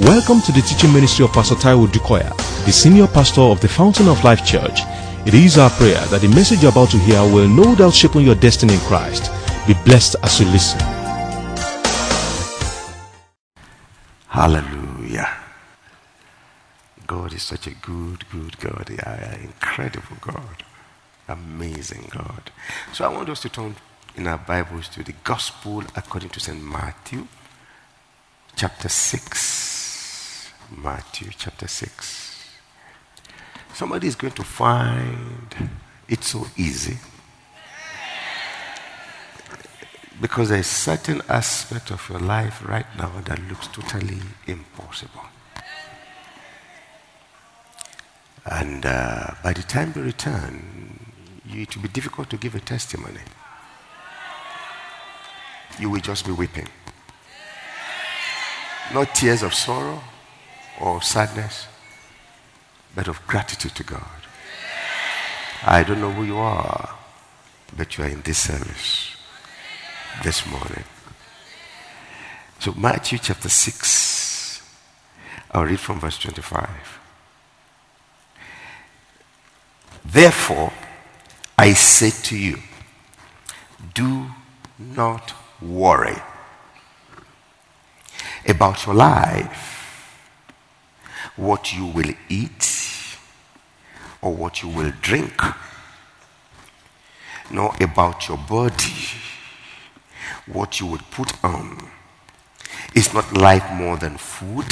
Welcome to the teaching ministry of Pastor Taiwo Odukoya, the senior pastor of the Fountain of Life Church. It is our prayer that the message you're about to hear will no doubt shape your destiny in Christ. Be blessed as you listen. Hallelujah. God is such a good, good God. Yeah, incredible God. Amazing God. So I want us to turn in our Bibles to the Gospel according to St. Matthew, chapter 6. Matthew, chapter 6. Somebody is going to find it so easy because there's certain aspect of your life right now that looks totally impossible. And uh, by the time you return, it will be difficult to give a testimony. You will just be weeping. Not tears of sorrow or sadness, but of gratitude to God. I don't know who you are, but you are in this service this morning. So, Matthew chapter 6, I'll read from verse 25. Therefore, I say to you, do not worry about your life, what you will eat or what you will drink, nor about your body, what you would put on. Is not life more than food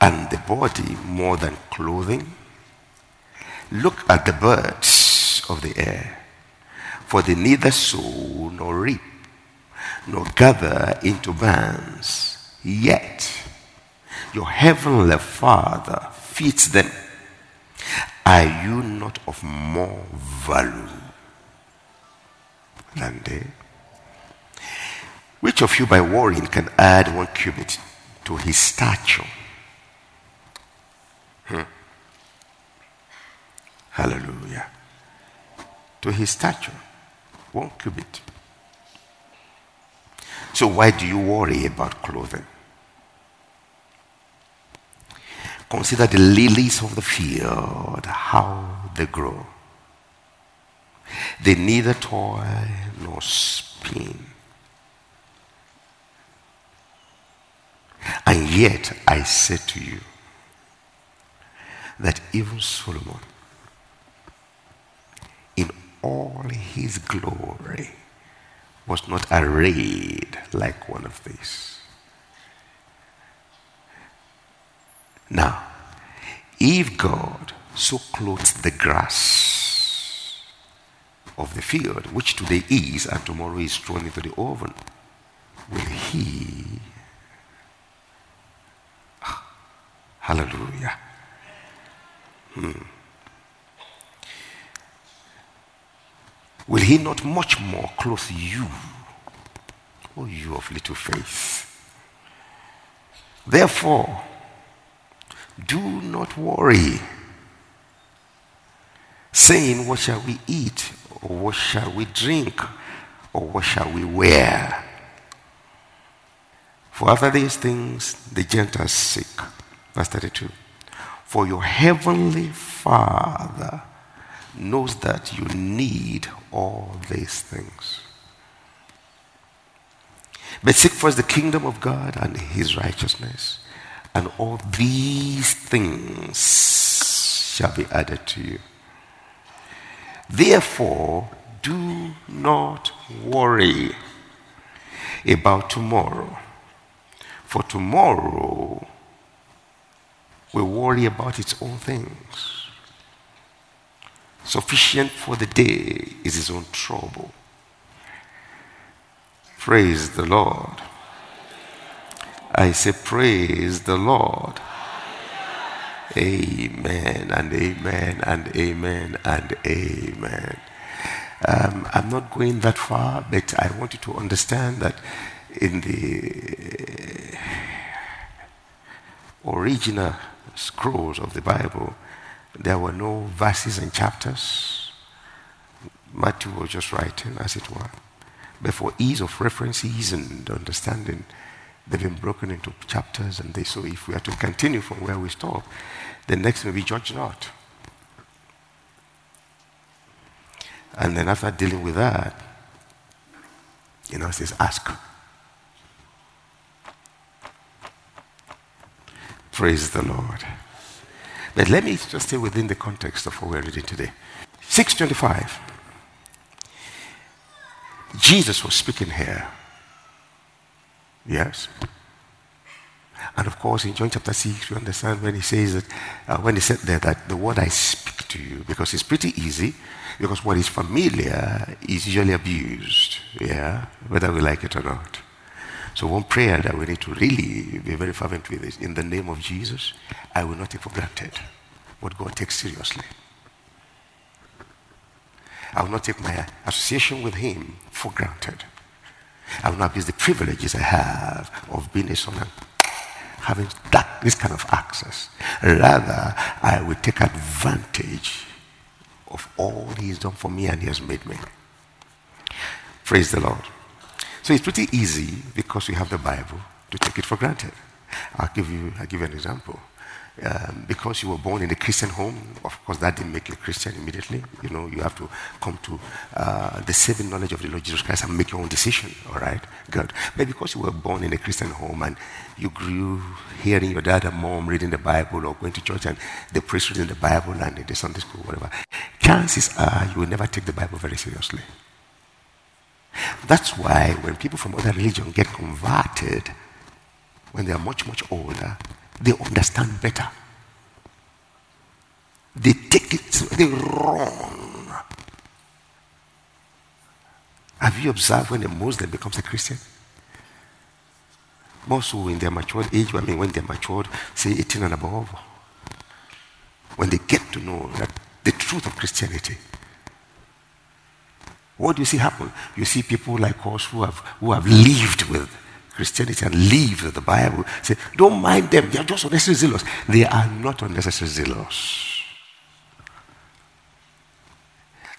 and the body more than clothing? Look at the birds of the air, for they neither sow nor reap nor gather into barns. Yet your heavenly Father feeds them. Are you not of more value than they? Which of you by worrying can add one cubit to his stature? Hmm. Hallelujah. To his stature, one cubit. So why do you worry about clothing? Consider the lilies of the field, how they grow. They neither toil nor spin. And yet I say to you that even Solomon, in all his glory, was not arrayed like one of these. Now, if God so clothes the grass of the field, which today is and tomorrow is thrown into the oven, will He? Hallelujah. Hmm. Will he not much more clothe you, O you of little faith? Therefore, do not worry, saying, What shall we eat? Or what shall we drink? Or what shall we wear? For after these things the Gentiles seek. Verse 32. For your heavenly Father knows that you need all these things. But seek first the kingdom of God and his righteousness, and all these things shall be added to you. Therefore, do not worry about tomorrow, for tomorrow will worry about its own things. Sufficient for the day is his own trouble. Praise the Lord. I say, Praise the Lord. Amen and amen and amen and amen. Um, I'm not going that far, but I want you to understand that in the original scrolls of the Bible, there were no verses and chapters. Matthew was just writing, as it were. But for ease of references and understanding, They've been broken into chapters, and they, so if we are to continue from where we stop, the next may be judge not. And then after dealing with that, you know, it says ask. Praise the Lord. But let me just stay within the context of what we're reading today. 625. Jesus was speaking here. Yes. And of course, in John chapter 6, we understand when he says that, uh, when he said there that the word I speak to you, because it's pretty easy, because what is familiar is usually abused, yeah, whether we like it or not. So, one prayer that we need to really be very fervent with is in the name of Jesus, I will not take for granted what God takes seriously. I will not take my association with Him for granted. I will not abuse the privileges I have of being a son and having that, this kind of access. Rather, I will take advantage of all He has done for me and He has made me. Praise the Lord. So it's pretty easy because we have the Bible to take it for granted. I'll give you, I'll give you an example. Um, because you were born in a Christian home, of course, that didn't make you a Christian immediately. You know, you have to come to uh, the saving knowledge of the Lord Jesus Christ and make your own decision, all right? Good. But because you were born in a Christian home and you grew hearing your dad and mom reading the Bible or going to church and the priest reading the Bible and in the Sunday school, whatever, chances are you will never take the Bible very seriously. That's why when people from other religions get converted, when they are much, much older, they understand better. They take it, they run. Have you observed when a Muslim becomes a Christian? More so in their matured age, I mean, when they're matured, say 18 and above, when they get to know that the truth of Christianity, what do you see happen? You see people like us who have, who have lived with Christianity and leave the Bible. Say, don't mind them. They are just unnecessary zealous. They are not unnecessary zealous.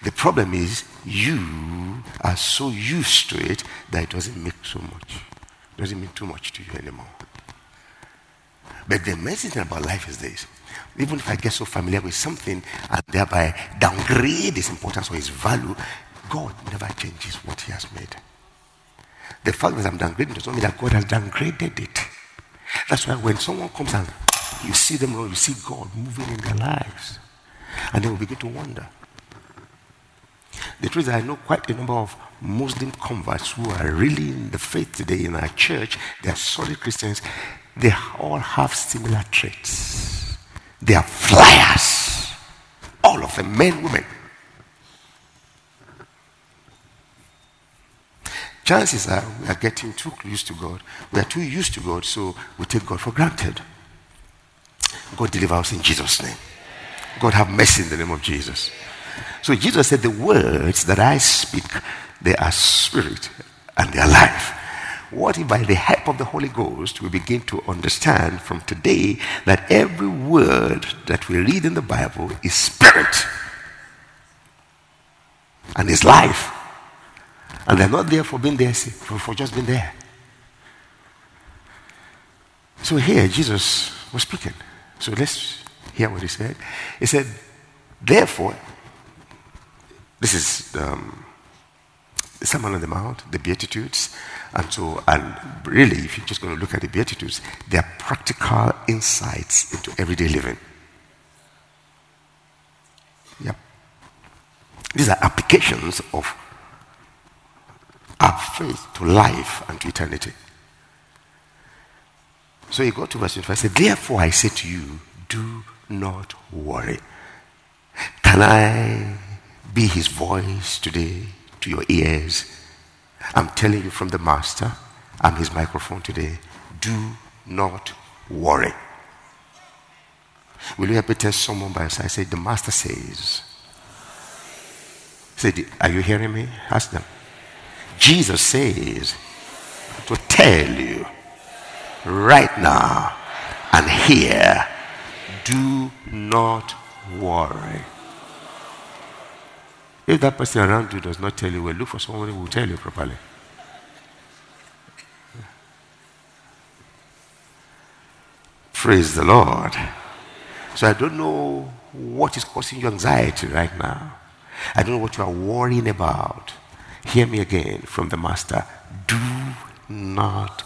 The problem is you are so used to it that it doesn't make so much. It doesn't mean too much to you anymore. But the amazing thing about life is this. Even if I get so familiar with something and thereby downgrade its importance or its value, God never changes what He has made. The fact that I'm downgrading does not mean that God has downgraded it. That's why when someone comes and you see them, you see God moving in their lives, and they will begin to wonder. The truth is, I know quite a number of Muslim converts who are really in the faith today in our church. They are solid Christians. They all have similar traits. They are flyers. All of them, men, women. Chances are we are getting too used to God. We are too used to God, so we take God for granted. God deliver us in Jesus' name. God have mercy in the name of Jesus. So Jesus said, The words that I speak, they are spirit and they are life. What if by the help of the Holy Ghost we begin to understand from today that every word that we read in the Bible is spirit and is life? And they're not there for being there, for, for just being there. So here, Jesus was speaking. So let's hear what he said. He said, Therefore, this is um, the Sermon on the Mount, the Beatitudes. And so, and really, if you're just going to look at the Beatitudes, they are practical insights into everyday living. Yep. These are applications of our faith to life and to eternity. So he got to verse 25 said, Therefore I say to you, do not worry. Can I be his voice today to your ears? I'm telling you from the master, I'm his microphone today. Do not worry. Will you help me tell someone by your side? Say, the master says. Say, are you hearing me? Ask them. Jesus says to tell you right now and here do not worry. If that person around you does not tell you, well, look for someone who will tell you properly. Praise the Lord. So I don't know what is causing you anxiety right now. I don't know what you are worrying about. Hear me again from the Master. Do not.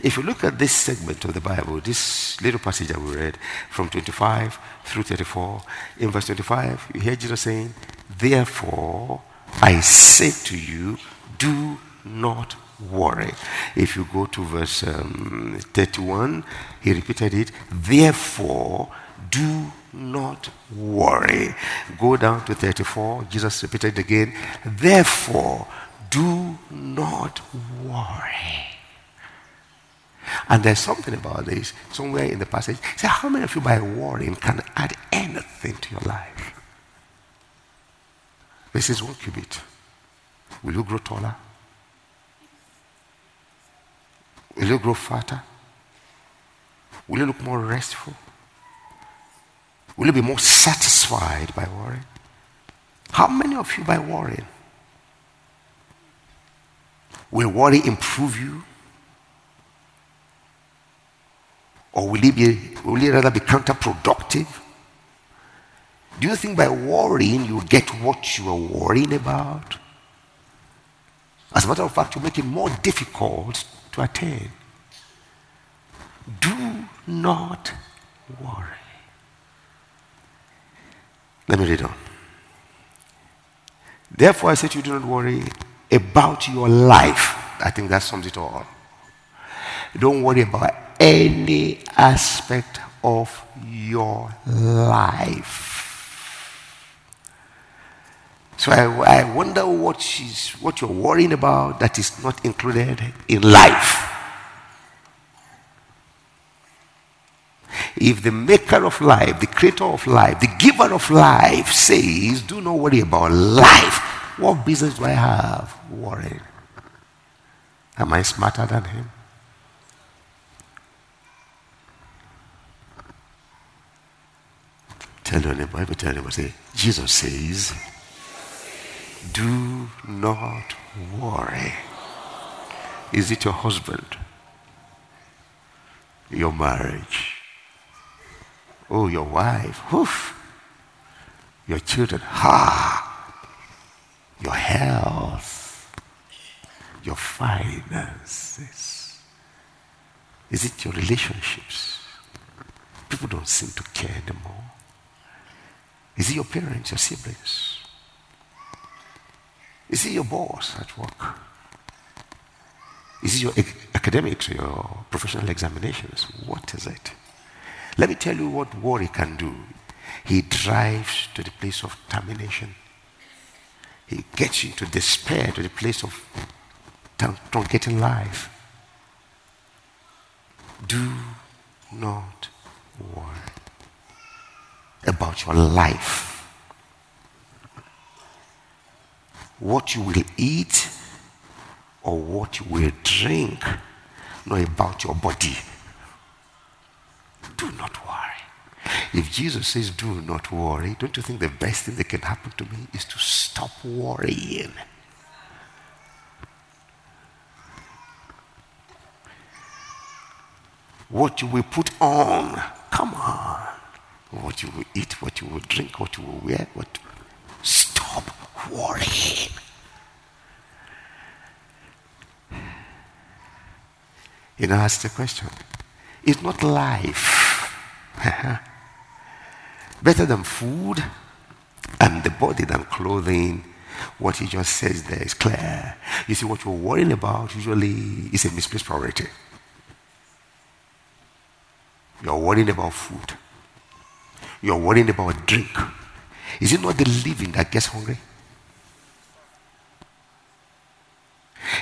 If you look at this segment of the Bible, this little passage that we read from 25 through 34, in verse 25, you hear Jesus saying, Therefore, I say to you, do not worry. If you go to verse um, 31, he repeated it, Therefore, do not worry. Go down to 34, Jesus repeated again, Therefore, do not worry. And there's something about this somewhere in the passage. Say, how many of you by worrying can add anything to your life? This is one cubit. Will you grow taller? Will you grow fatter? Will you look more restful? Will you be more satisfied by worrying? How many of you by worrying? Will worry improve you? Or will it, be, will it rather be counterproductive? Do you think by worrying you get what you are worrying about? As a matter of fact, you make it more difficult to attain. Do not worry. Let me read on. Therefore, I say to you, do not worry about your life. I think that sums it all. Don't worry about any aspect of your life. So I, I wonder what, is, what you're worrying about that is not included in life. If the maker of life, the creator of life, the giver of life says, do not worry about life, what business do I have worrying? Am I smarter than him? Tell your neighbor, tell your say, Jesus says, do not worry. Is it your husband? Your marriage? Oh, your wife? Oof. Your children? Ha! Your health? Your finances? Is it your relationships? People don't seem to care anymore. Is it your parents, your siblings? Is it your boss at work? Is it your academics your professional examinations? What is it? Let me tell you what worry can do. He drives to the place of termination. He gets you to despair, to the place of getting life. Do not worry about your life. what you will eat or what you will drink, not about your body. Do not worry. If Jesus says, Do not worry, don't you think the best thing that can happen to me is to stop worrying? What you will put on, come on. What you will eat, what you will drink, what you will wear, what. Stop worrying. You know, ask the question. It's not life Uh-huh. better than food and the body than clothing? What he just says there is clear. You see, what you're worrying about usually is a misplaced priority. You're worrying about food. You're worrying about drink. Is it not the living that gets hungry?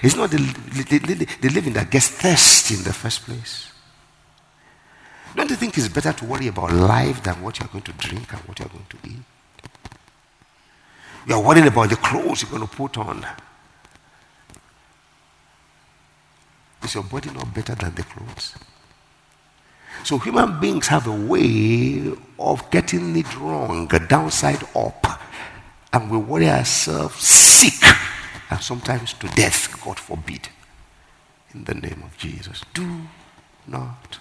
It's not the, the, the, the living that gets thirsty in the first place. Don't you think it's better to worry about life than what you're going to drink and what you're going to eat? You're worrying about the clothes you're going to put on. Is your body not better than the clothes? So human beings have a way of getting it wrong, downside up. And we worry ourselves sick and sometimes to death, God forbid. In the name of Jesus. Do not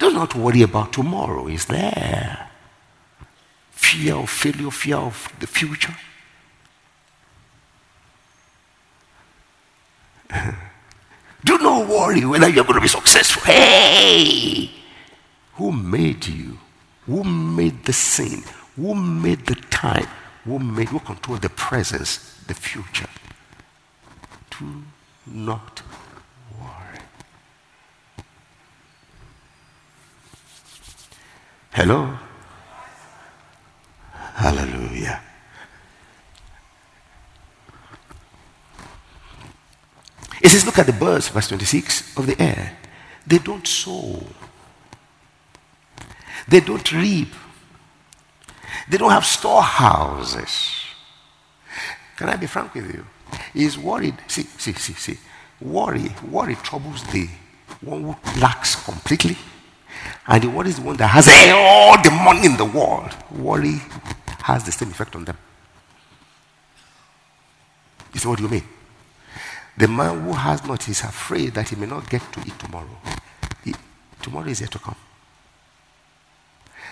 Do not worry about tomorrow. Is there fear of failure, fear of the future? Do not worry whether you're going to be successful. Hey! Who made you? Who made the scene? Who made the time? Who made who control the presence, the future? Do not Hello? Hallelujah. It says, look at the birds, verse 26 of the air. They don't sow. They don't reap. They don't have storehouses. Can I be frank with you? He's worried. See, see, see, see. Worry, worry troubles the one who lacks completely. And the worry is the one that has all the money in the world. Worry has the same effect on them. You see what you mean? The man who has not is afraid that he may not get to eat tomorrow. He, tomorrow is yet to come.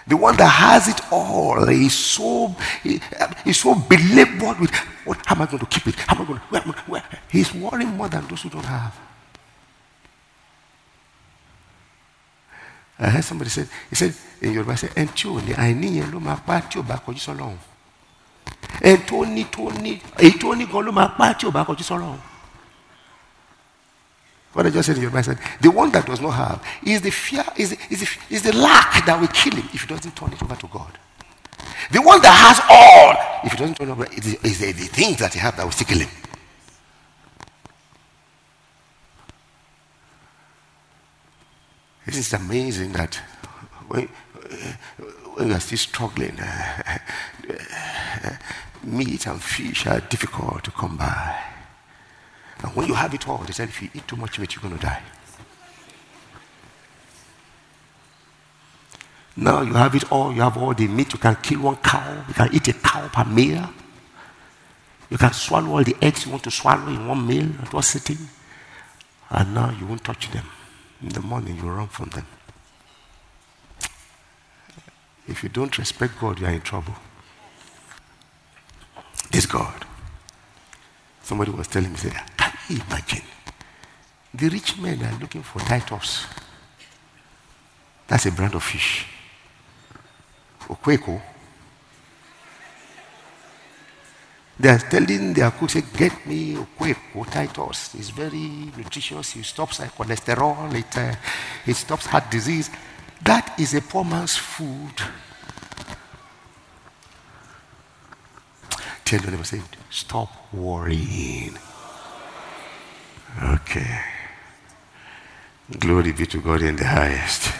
The one that has it all is so he, um, he's so belabored with what am I going to keep it? How am I going to where, where? He's worrying more than those who don't have. I heard somebody say, he said in Yoruba, say, ẹn tí ò ní àìní yẹn ló máa pa tí ò bá kọjú sọ́lọ́run. ẹn tó ní tó ní èyí tó ní. What I just said in Yoruba, I said, the one that does not have is the fear, is the, is is the lack that will kill him if he doesn't turn it over to God. The one that has all, if he doesn't turn it over, is the, is the, the things that he has that will kill him. It is amazing that when, you are still struggling, uh, meat and fish are difficult to come by. And when you have it all, they said if you eat too much meat, you're going to die. Now you have it all, you have all the meat, you can kill one cow, you can eat a cow per meal. You can swallow all the eggs you want to swallow in one meal at one sitting. And now you won't touch them. In the morning, you run from them. If you don't respect God, you are in trouble. This God. Somebody was telling me, say, can you imagine? The rich men are looking for Titus. That's a brand of fish. Okweko. They are telling their cook, say, get me Okweko Titus. It's very nutritious. It stops cholesterol. It, uh, it stops heart disease. That is a poor man's food. Tell neighbor, say, stop worrying. Okay. Glory be to God in the highest.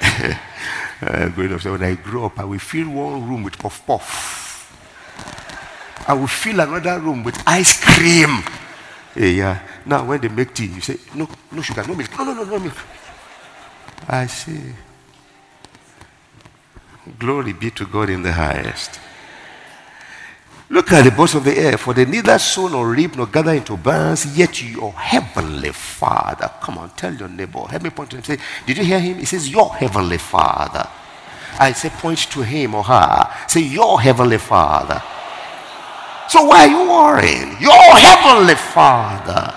uh, when I grow up, I will fill one room with puff puff. I will fill another room with ice cream. Yeah, yeah. Now, when they make tea, you say, no, no sugar, no milk. No, no, no, no milk. I see. Glory be to God in the highest. Look at the birds of the air, for they neither sow nor reap nor gather into barns, yet your heavenly Father. Come on, tell your neighbor. Help me point to him. Say, did you hear him? He says, Your heavenly Father. I say, point to him or her. Say, Your heavenly Father. So why are you worrying? Your heavenly Father.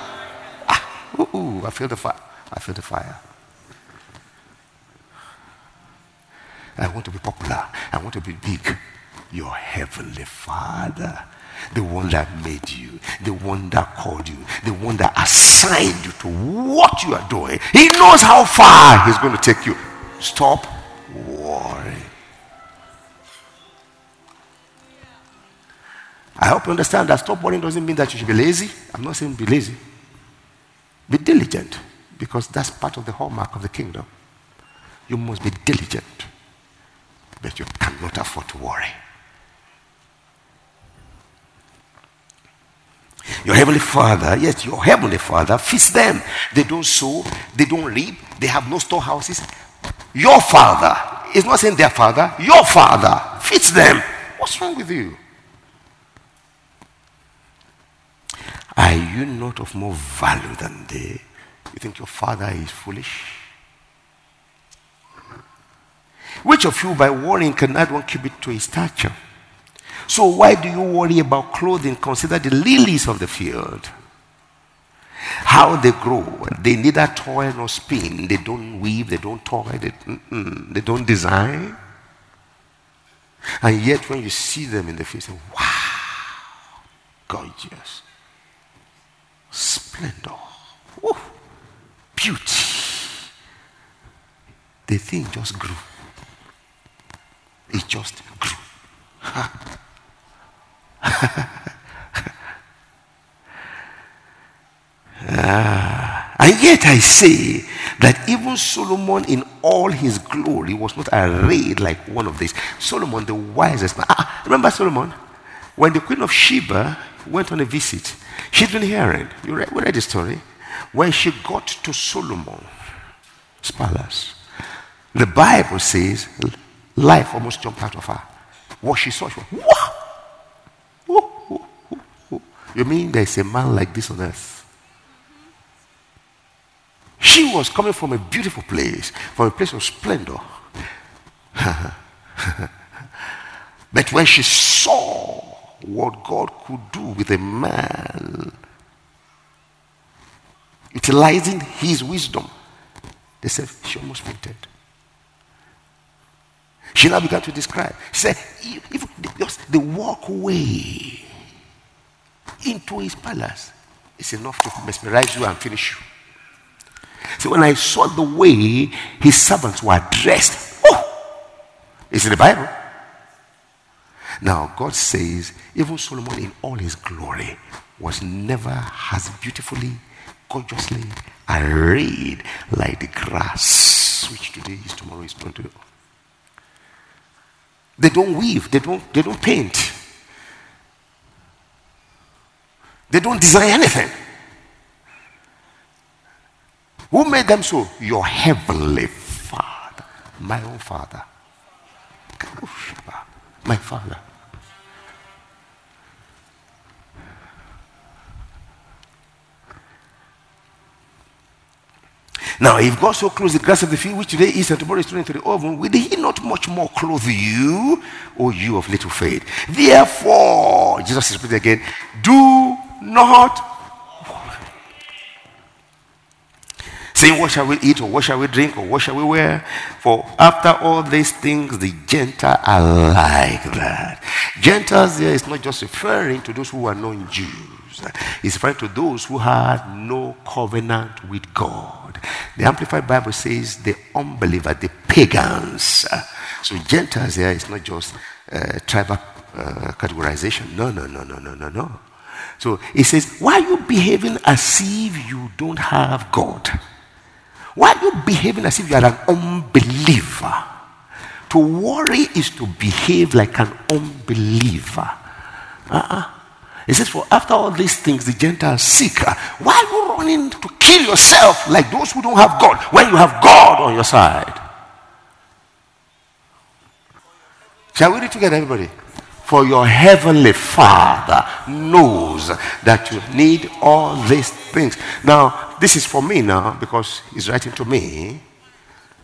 Ah, ooh, I feel the fire. I feel the fire. I want to be popular. I want to be big. Your heavenly Father, the one that made you, the one that called you, the one that assigned you to what you are doing. He knows how far He's going to take you. Stop worrying. I hope you understand that stop worrying doesn't mean that you should be lazy. I'm not saying be lazy. Be diligent because that's part of the hallmark of the kingdom. You must be diligent, but you cannot afford to worry. Your heavenly father, yes, your heavenly father feeds them. They don't sow, they don't reap, they have no storehouses. Your father is not saying their father, your father feeds them. What's wrong with you? Are you not of more value than they? You think your father is foolish? Which of you, by worrying, can add one cubit to his stature? So why do you worry about clothing? Consider the lilies of the field. How they grow. They neither toil nor spin. They don't weave, they don't toil, they, they don't design. And yet, when you see them in the say, wow, gorgeous, splendor, Woo, beauty. The thing just grew. It just grew. Ah, and yet I say that even Solomon in all his glory was not arrayed like one of these. Solomon, the wisest man. Ah, remember Solomon? When the queen of Sheba went on a visit, she'd been hearing. You read, we read the story. When she got to Solomon's palace, the Bible says life almost jumped out of her. What she saw, she went, wow! You mean there's a man like this on earth? She was coming from a beautiful place, from a place of splendor. but when she saw what God could do with a man, utilizing his wisdom, they said she almost fainted. She now began to describe. She said, if just the walkway into his palace is enough to mesmerize you and finish you. See, when I saw the way his servants were dressed, oh, it's in the Bible. Now, God says, even Solomon in all his glory was never as beautifully, gorgeously arrayed like the grass, which today is tomorrow is going to. They don't weave, they don't, they don't paint, they don't design anything. Who made them so? Your heavenly Father. My own Father. My Father. Now, if God so clothes the grass of the field, which today is and tomorrow is thrown into the oven, will He not much more clothe you, O you of little faith? Therefore, Jesus is repeating again, do not saying, What shall we eat, or what shall we drink, or what shall we wear? For after all these things, the Gentiles are like that. Gentiles there is not just referring to those who are non Jews, it's referring to those who had no covenant with God. The Amplified Bible says the unbeliever, the pagans. So Gentiles there is not just uh, tribal uh, categorization. No, no, no, no, no, no, no. So it says, why are you behaving as if you don't have God? Why are you behaving as if you are an unbeliever? To worry is to behave like an unbeliever. Uh-uh. It says, For after all these things, the Gentiles seek. Uh, why are you running to kill yourself like those who don't have God when you have God on your side? Shall we read together, everybody? For your heavenly Father knows that you need all these things. Now, this is for me now because he's writing to me.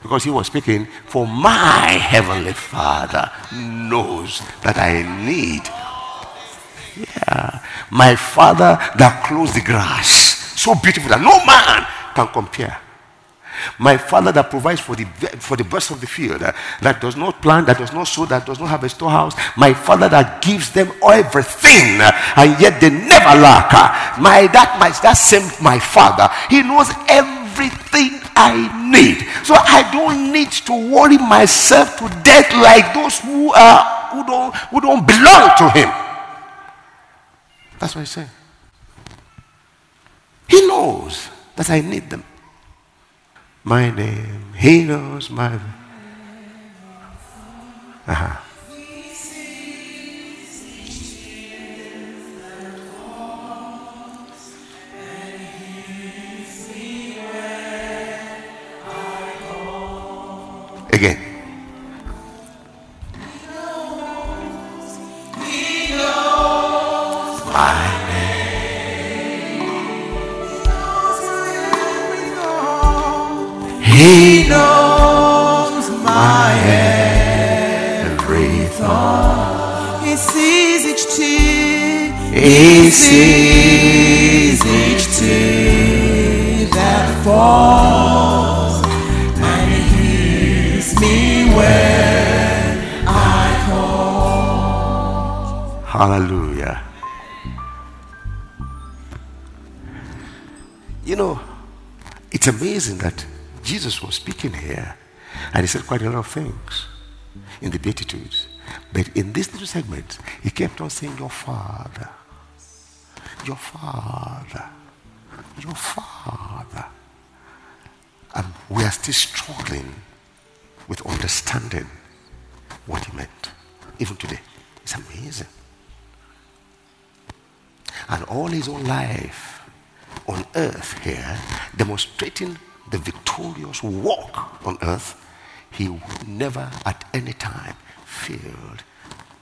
Because he was speaking, for my heavenly Father knows that I need. Yeah. My Father that clothes the grass. So beautiful that no man can compare. My father that provides for the, for the birds of the field, uh, that does not plant, that does not sow, that does not have a storehouse. My father that gives them everything, uh, and yet they never lack. Uh, my, that, my, that same my father, he knows everything I need. So I don't need to worry myself to death like those who, are, who, don't, who don't belong to him. That's what he's saying. He knows that I need them my name. He knows my. Uh-huh. Again. He knows, My name. He knows my every thought. He sees each tear. He sees each tear that falls and he hears me when I call. Hallelujah. You know, it's amazing that Jesus was speaking here and he said quite a lot of things in the Beatitudes. But in this little segment, he kept on saying, Your Father, your Father, your Father. And we are still struggling with understanding what he meant. Even today. It's amazing. And all his own life on earth here, demonstrating the victorious walk on earth, he never at any time failed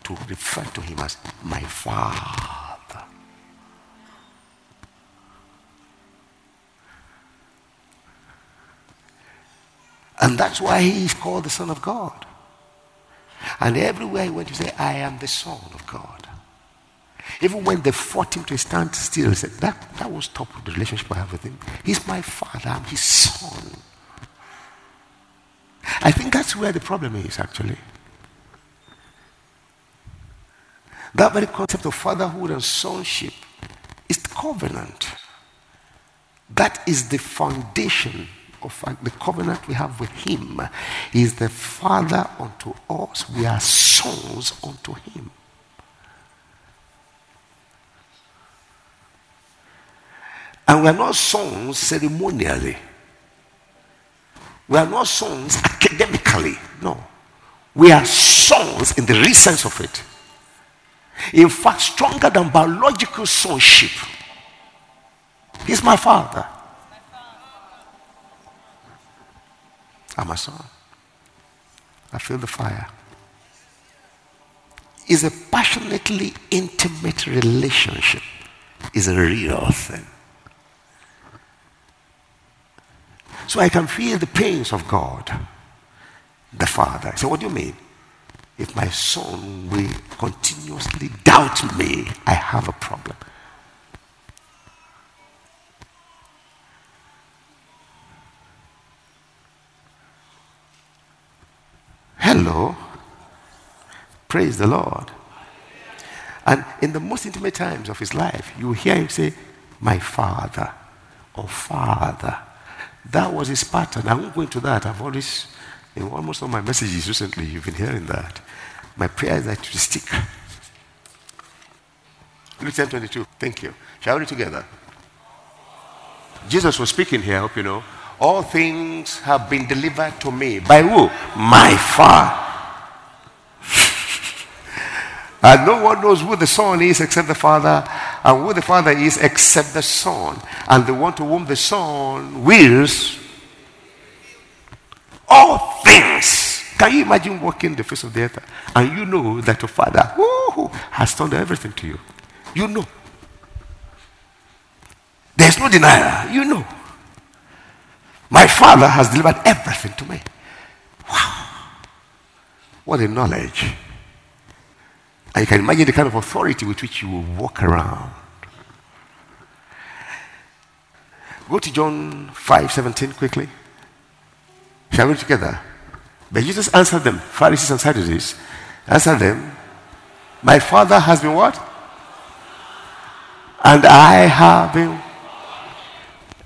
to refer to him as my father. And that's why he is called the Son of God. And everywhere he went, he said, I am the Son of God. Even when they fought him to stand still, he said, that, that will stop the relationship I have with him. He's my father, I'm his son. I think that's where the problem is, actually. That very concept of fatherhood and sonship is the covenant. That is the foundation of uh, the covenant we have with him. He is the father unto us. We are sons unto him. And we are not sons ceremonially. We are not sons academically. No. We are sons in the real sense of it. In fact, stronger than biological sonship. He's my father. I'm a son. I feel the fire. It's a passionately intimate relationship. It's a real thing. So I can feel the pains of God, the Father. I So, what do you mean? If my son will continuously doubt me, I have a problem. Hello. Praise the Lord. And in the most intimate times of his life, you hear him say, My father or father. That was his pattern. I won't go into that. I've always, in almost all my messages recently, you've been hearing that. My prayer is that you stick. Luke 10 22. Thank you. Shall we read together? Jesus was speaking here, I hope you know. All things have been delivered to me. By who? My Father. And no one knows who the Son is except the Father, and who the Father is except the Son. And the one to whom the Son wills all things. Can you imagine walking the face of the earth and you know that your Father whoo, has done everything to you? You know. There's no denial. You know. My Father has delivered everything to me. Wow. What a knowledge. And you can imagine the kind of authority with which you will walk around. Go to John 5 17 quickly. Shall we together? But Jesus answered them, Pharisees and Sadducees, answered them, My Father has been what? And I have been.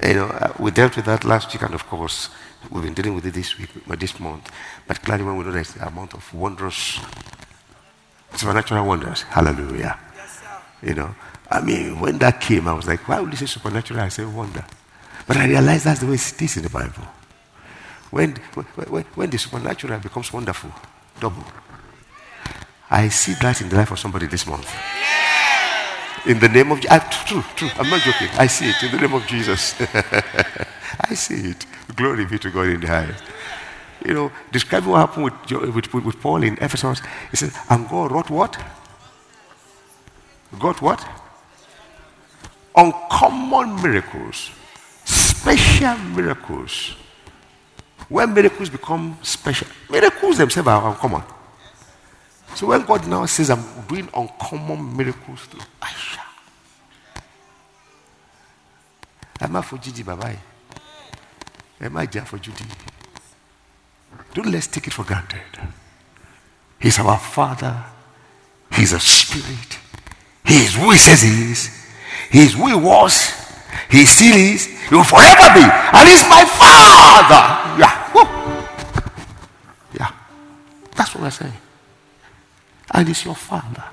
You know, uh, we dealt with that last week, and of course, we've been dealing with it this week, this month. But clearly, when we know the amount of wondrous, supernatural wonders, hallelujah. Yes, sir. You know, I mean, when that came, I was like, why would you say supernatural? I say wonder. But I realized that's the way it is in the Bible. When, when, when the supernatural becomes wonderful, double. I see that in the life of somebody this month. In the name of I, true, true. I'm not joking. I see it in the name of Jesus. I see it. Glory be to God in the highest. You know, describing what happened with, with, with, Paul in Ephesus, he said, and God wrought what? God what? Uncommon miracles, special miracles, When miracles become special, miracles themselves are uncommon. So when God now says, I'm doing uncommon miracles through Aisha. I'm not for Gigi Babai. I'm not for Judy. Don't let's take it for granted. He's our Father. He's a spirit. He is who he says he is. He is who he was. He still is. He will forever be. And he's my Father. Yeah. Woo. Yeah. That's what I'm saying. And he's your Father.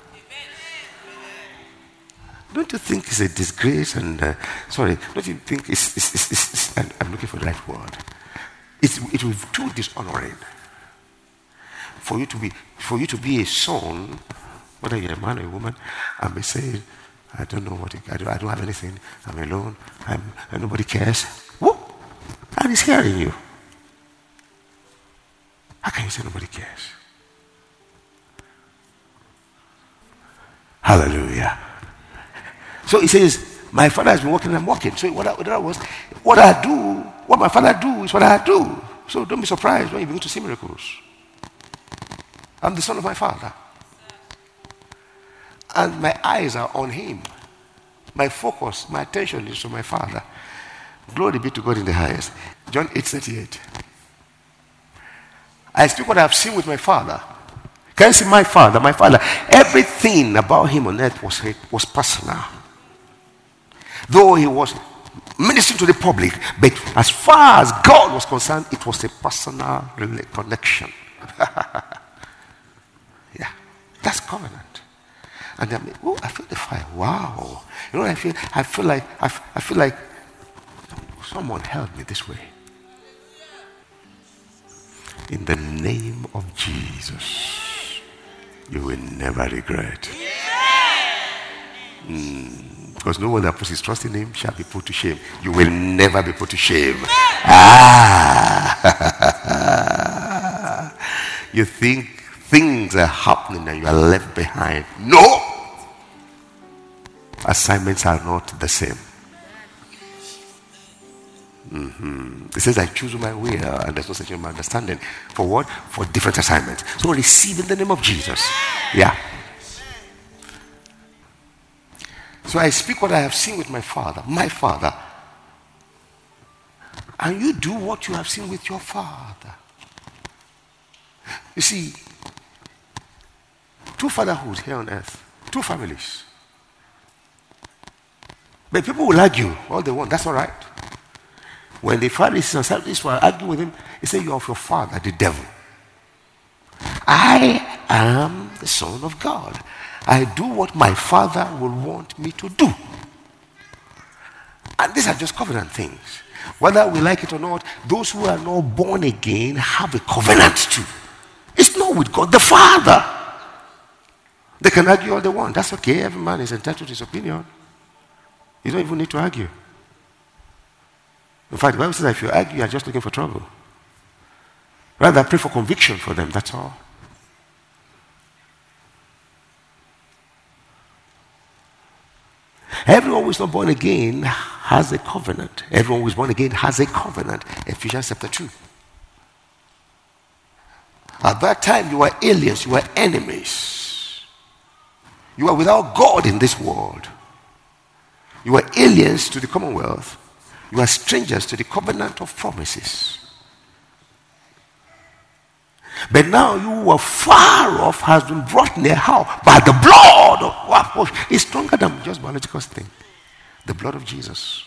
Don't you think it's a disgrace and, uh, sorry, don't you think it's, it's, it's, it's I'm looking for the right word. It's, it will be too dishonoring for you to be, for you to be a son, whether you're a man or a woman, and be saying, I don't know what, I, do, I don't have anything, I'm alone, I'm, nobody cares. Whoop! And he's hearing you. How can you say nobody cares? Hallelujah. So he says, My father has been working and I'm working. So what I, what I was, what I do, what my father do is what I do. So don't be surprised when you begin to see miracles. I'm the son of my father. And my eyes are on him. My focus, my attention is to my father. Glory be to God in the highest. John 8 38. I speak what I have seen with my father. Can you see my father? My father. Everything about him on earth was, was personal. Though he was ministering to the public, but as far as God was concerned, it was a personal connection. yeah, that's covenant. And I mean, oh, I feel the fire. Wow. You know what I feel? I feel like I, I feel like someone held me this way. In the name of Jesus, you will never regret. Mm. Because no one that puts his trust in him shall be put to shame. You will never be put to shame. Ah. you think things are happening and you are left behind. No! Assignments are not the same. Mm-hmm. It says, I choose my will, and there's no such thing my understanding. For what? For different assignments. So receive in the name of Jesus. Yeah. So I speak what I have seen with my father, my father. And you do what you have seen with your father. You see, two fatherhoods here on earth, two families. But people will argue all they want. That's all right. When the Pharisees and Sadducees were arguing with him, he said, You are of your father, the devil. I am the Son of God. I do what my father will want me to do. And these are just covenant things. Whether we like it or not, those who are not born again have a covenant too. It's not with God the Father. They can argue all they want. That's okay. Every man is entitled to his opinion. You don't even need to argue. In fact, the Bible says that if you argue, you are just looking for trouble. Rather, pray for conviction for them. That's all. Everyone who is not born again has a covenant. Everyone who is born again has a covenant. Ephesians chapter 2. At that time, you were aliens, you were enemies. You were without God in this world. You were aliens to the commonwealth. You are strangers to the covenant of promises. But now you were far off has been brought near how? By the blood of what? It's stronger than just biological thing. The blood of Jesus.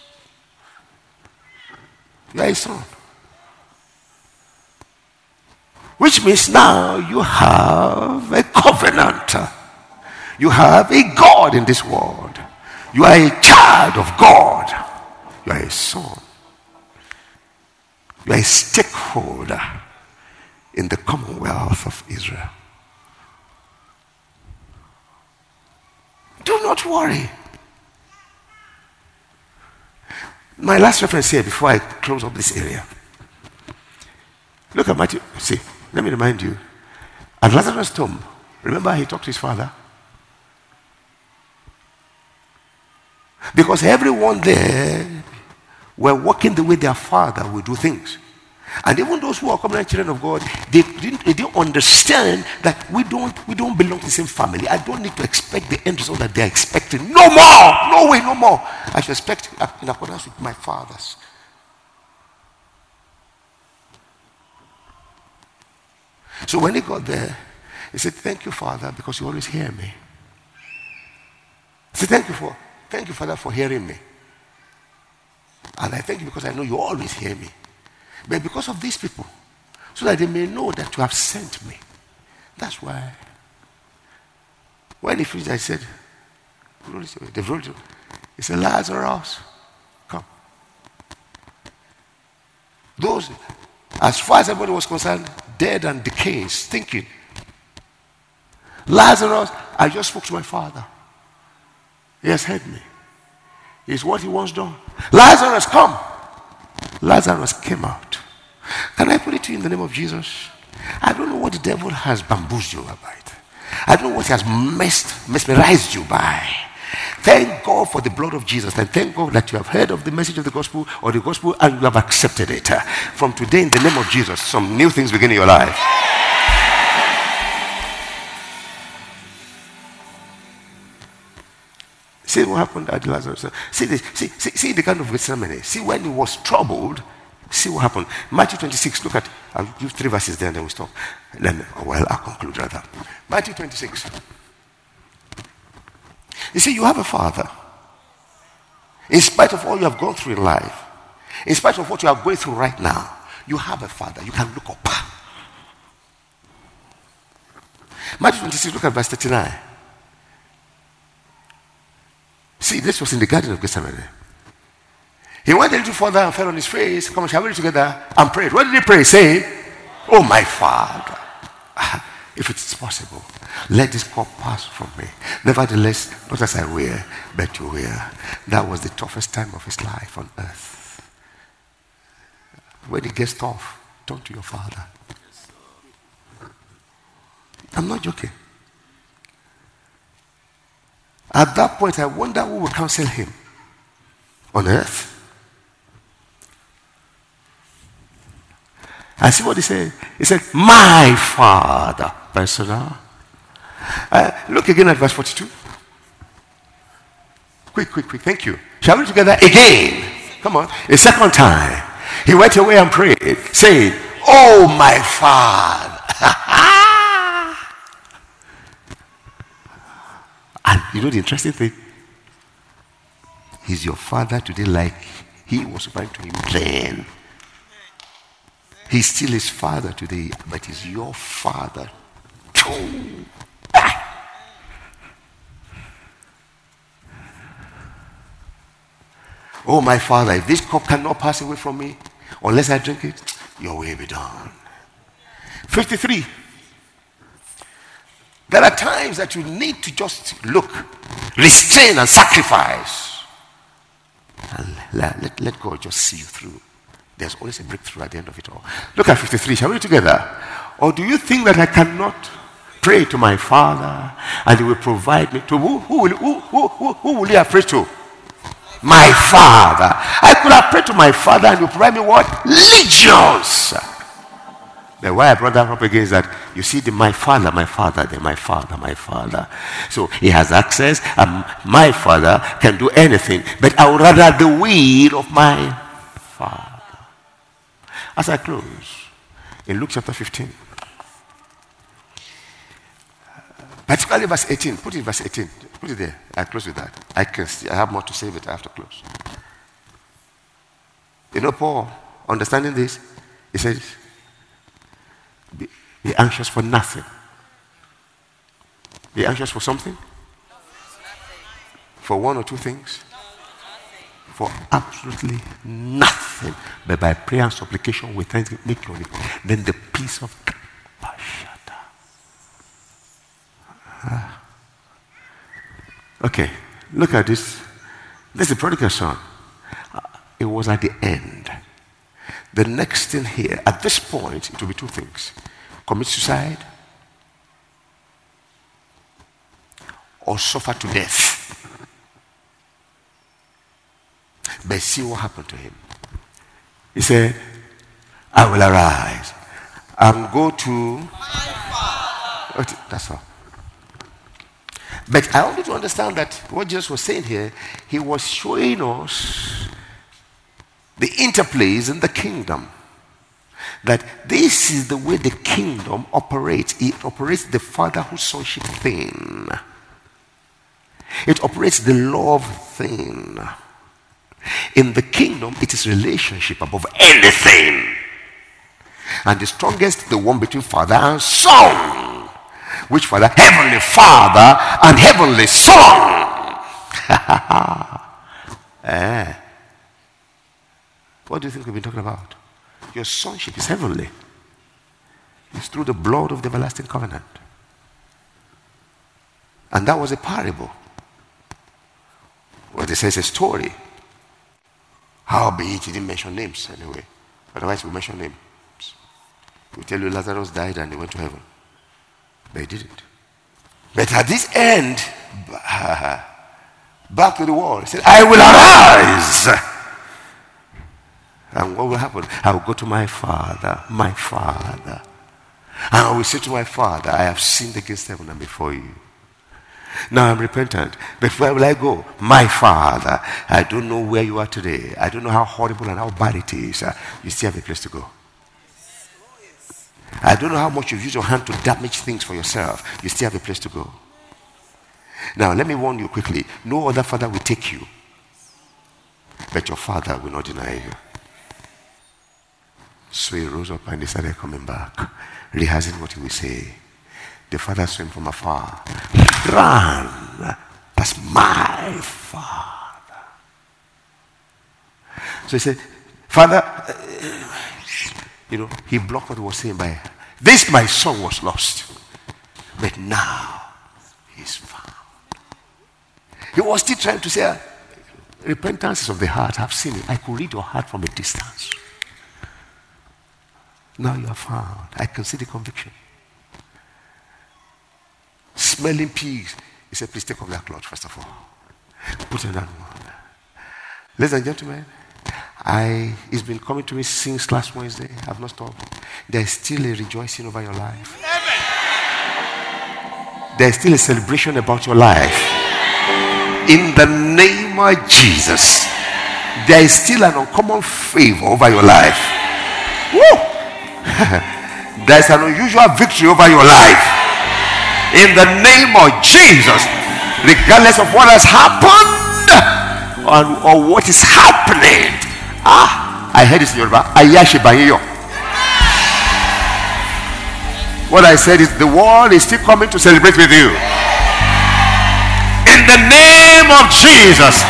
You are his son. Which means now you have a covenant. You have a God in this world. You are a child of God. You are a son. You are a stakeholder in the commonwealth of Israel. Do not worry. My last reference here before I close up this area. Look at Matthew. See, let me remind you. At Lazarus' tomb, remember he talked to his father? Because everyone there were walking the way their father would do things. And even those who are covenant children of God, they didn't, they didn't understand that we don't, we don't belong to the same family. I don't need to expect the end result that they're expecting. No more! No way, no more. I should expect in accordance with my fathers. So when he got there, he said, Thank you, Father, because you always hear me. He said, Thank you for thank you, Father, for hearing me. And I thank you because I know you always hear me. But because of these people, so that they may know that you have sent me. That's why. When he finished, I said, They've. He said, Lazarus, come. Those, as far as everybody was concerned, dead and decaying, stinking. Lazarus, I just spoke to my father. He has heard me. It's what he wants done. Lazarus, come. Lazarus came out. Can I put it to you in the name of Jesus? I don't know what the devil has bamboozled you about. I don't know what he has messed, mesmerized you by. Thank God for the blood of Jesus and thank God that you have heard of the message of the gospel or the gospel and you have accepted it. From today, in the name of Jesus, some new things begin in your life. See what happened at Lazarus. See, the, see, see, see the kind of Gethsemane. See when he was troubled. See what happened. Matthew 26. Look at. I'll give three verses there and then we stop. Then, well, I'll conclude rather. Matthew 26. You see, you have a father. In spite of all you have gone through in life, in spite of what you are going through right now, you have a father. You can look up. Matthew 26, look at verse 39. See, this was in the Garden of Gethsemane. He went a little further and fell on his face. Come on, shall we together and prayed. What did he pray? Say, Oh, my Father, if it is possible, let this cup pass from me. Nevertheless, not as I will, but you will. That was the toughest time of his life on earth. When it gets tough, talk to your father. I'm not joking. At that point, I wonder who will counsel him on earth. I see what he said. He said, My father, personal. Uh, look again at verse 42. Quick, quick, quick. Thank you. Shall we together again? Come on. A second time. He went away and prayed, saying, Oh, my father. and you know the interesting thing? He's your father today, like he was referring to him then. He's still his father today, but he's your father too. Ah! Oh, my father, if this cup cannot pass away from me unless I drink it, your will be done. 53. There are times that you need to just look, restrain, and sacrifice. And let, let God just see you through. There's always a breakthrough at the end of it all. Look at 53. Shall we together? Or do you think that I cannot pray to my Father and He will provide me to who? Who will, who, who, who, will have prayed to? My Father. I could have prayed to my Father and He will provide me what? Legions. The why I brought that up again is that you see the my father, my father, then my father, my father. So he has access, and my father can do anything, but I would rather the will of my father. As I close, in Luke chapter 15, particularly verse 18, put it in verse 18, put it there. I close with that. I can see, I have more to say, but I have to close. You know, Paul, understanding this, he says, be, be anxious for nothing. Be anxious for something? For one or two things? For absolutely nothing, but by prayer and supplication with thanksgiving, make your Then the peace of ah. Okay, look at this. This is the prodigal son. It was at the end. The next thing here, at this point, it will be two things commit suicide or suffer to death. But see what happened to him. He said, I will arise and go to. Okay, That's all. But I want you to understand that what Jesus was saying here, he was showing us the interplays in the kingdom. That this is the way the kingdom operates. It operates the father fatherhood sonship thing. It operates the love thing. In the kingdom, it is relationship above anything. And the strongest, the one between father and son. Which father? Heavenly Father and Heavenly Son. eh. What do you think we've been talking about? Your sonship is heavenly. It's through the blood of the everlasting covenant. And that was a parable. Well, it says a story. How be it, he didn't mention names anyway. Otherwise, we mention names. We tell you Lazarus died and he went to heaven. But he didn't. But at this end, back to the wall, he said, I will arise. And what will happen? I will go to my father, my father. And I will say to my father, I have sinned against heaven and before you. Now I'm repentant. But where will I go? My father. I don't know where you are today. I don't know how horrible and how bad it is. Uh, you still have a place to go. I don't know how much you've used your hand to damage things for yourself. You still have a place to go. Now, let me warn you quickly no other father will take you, but your father will not deny you. So he rose up and he started coming back, rehearsing what he would say. The father saw him from afar. Run! That's my father. So he said, Father, uh, you know, he blocked what he was saying by, This my son was lost, but now he's found. He was still trying to say, Repentance is of the heart. I've seen it. I could read your heart from a distance. Now you are found. I can see the conviction. Smelling pigs. He said, Please take off that cloth, first of all. Put on one. Ladies and gentlemen, I, it's been coming to me since last Wednesday. I've not stopped. There's still a rejoicing over your life. There's still a celebration about your life. In the name of Jesus, there is still an uncommon favor over your life. Woo! There's an unusual victory over your life. In the name of Jesus, regardless of what has happened or, or what is happening. Ah, I heard this in Yoruba. What I said is the world is still coming to celebrate with you. In the name of Jesus,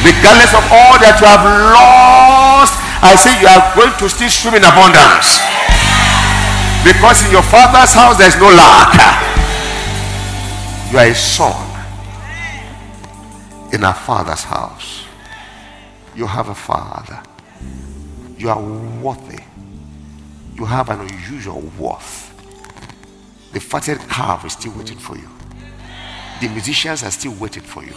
regardless of all that you have lost, I say you are going to still swim in abundance. Because in your father's house there is no lack. You are a son in our father's house. You have a father. You are worthy. You have an unusual worth. The fatted calf is still waiting for you. The musicians are still waiting for you.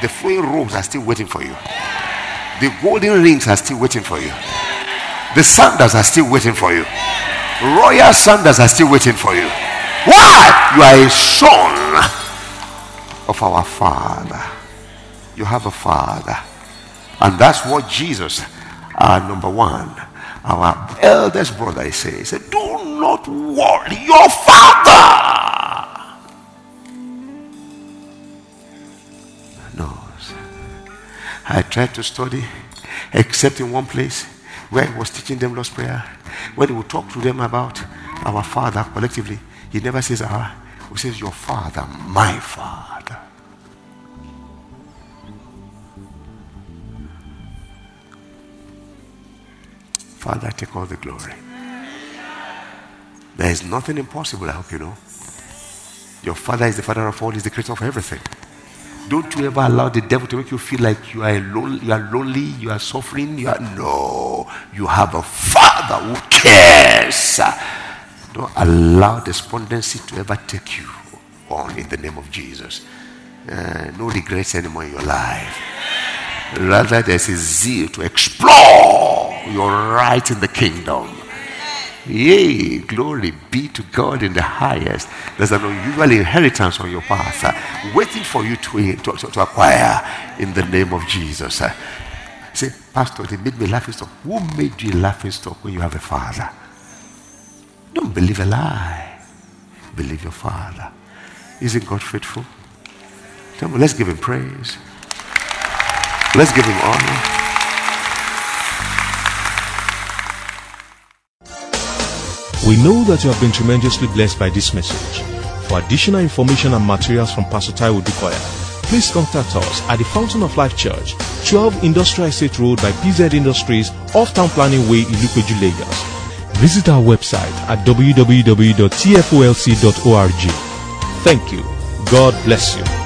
The flowing robes are still waiting for you. The golden rings are still waiting for you. The sandals are still waiting for you. Royal sandals are still waiting for you. Why? You are a son of our Father. You have a Father. And that's what Jesus, our number one, our eldest brother, he says. He said, Do not worry your Father. knows. I tried to study, except in one place where he was teaching them Lord's Prayer. where he would talk to them about our Father collectively, he never says our. He says your Father, my Father. Father, take all the glory. There is nothing impossible, I hope you know. Your Father is the Father of all, He's the creator of everything. Don't you ever allow the devil to make you feel like you are lonely, you are lonely, you are suffering. You are no, you have a father who cares. Don't allow despondency to ever take you on in the name of Jesus. Uh, no regrets anymore in your life. Rather, there's a zeal to explore your right in the kingdom. Yay, glory be to God in the highest. There's an unusual inheritance on your path uh, waiting for you to, to, to, acquire in the name of Jesus. Uh, say, Pastor, they made me laughing stock. Who made you laughing stock when you have a father? Don't believe a lie. Believe your father. Isn't God faithful? Let's give him praise. Let's give him honor. We know that you have been tremendously blessed by this message. For additional information and materials from Pastor Taiwo Odukoya, please contact us at the Fountain of Life Church, 12 Industrial Estate Road by PZ Industries, off Town Planning Way, Ilupeju, Lagos. Visit our website at www.tfolc.org. Thank you. God bless you.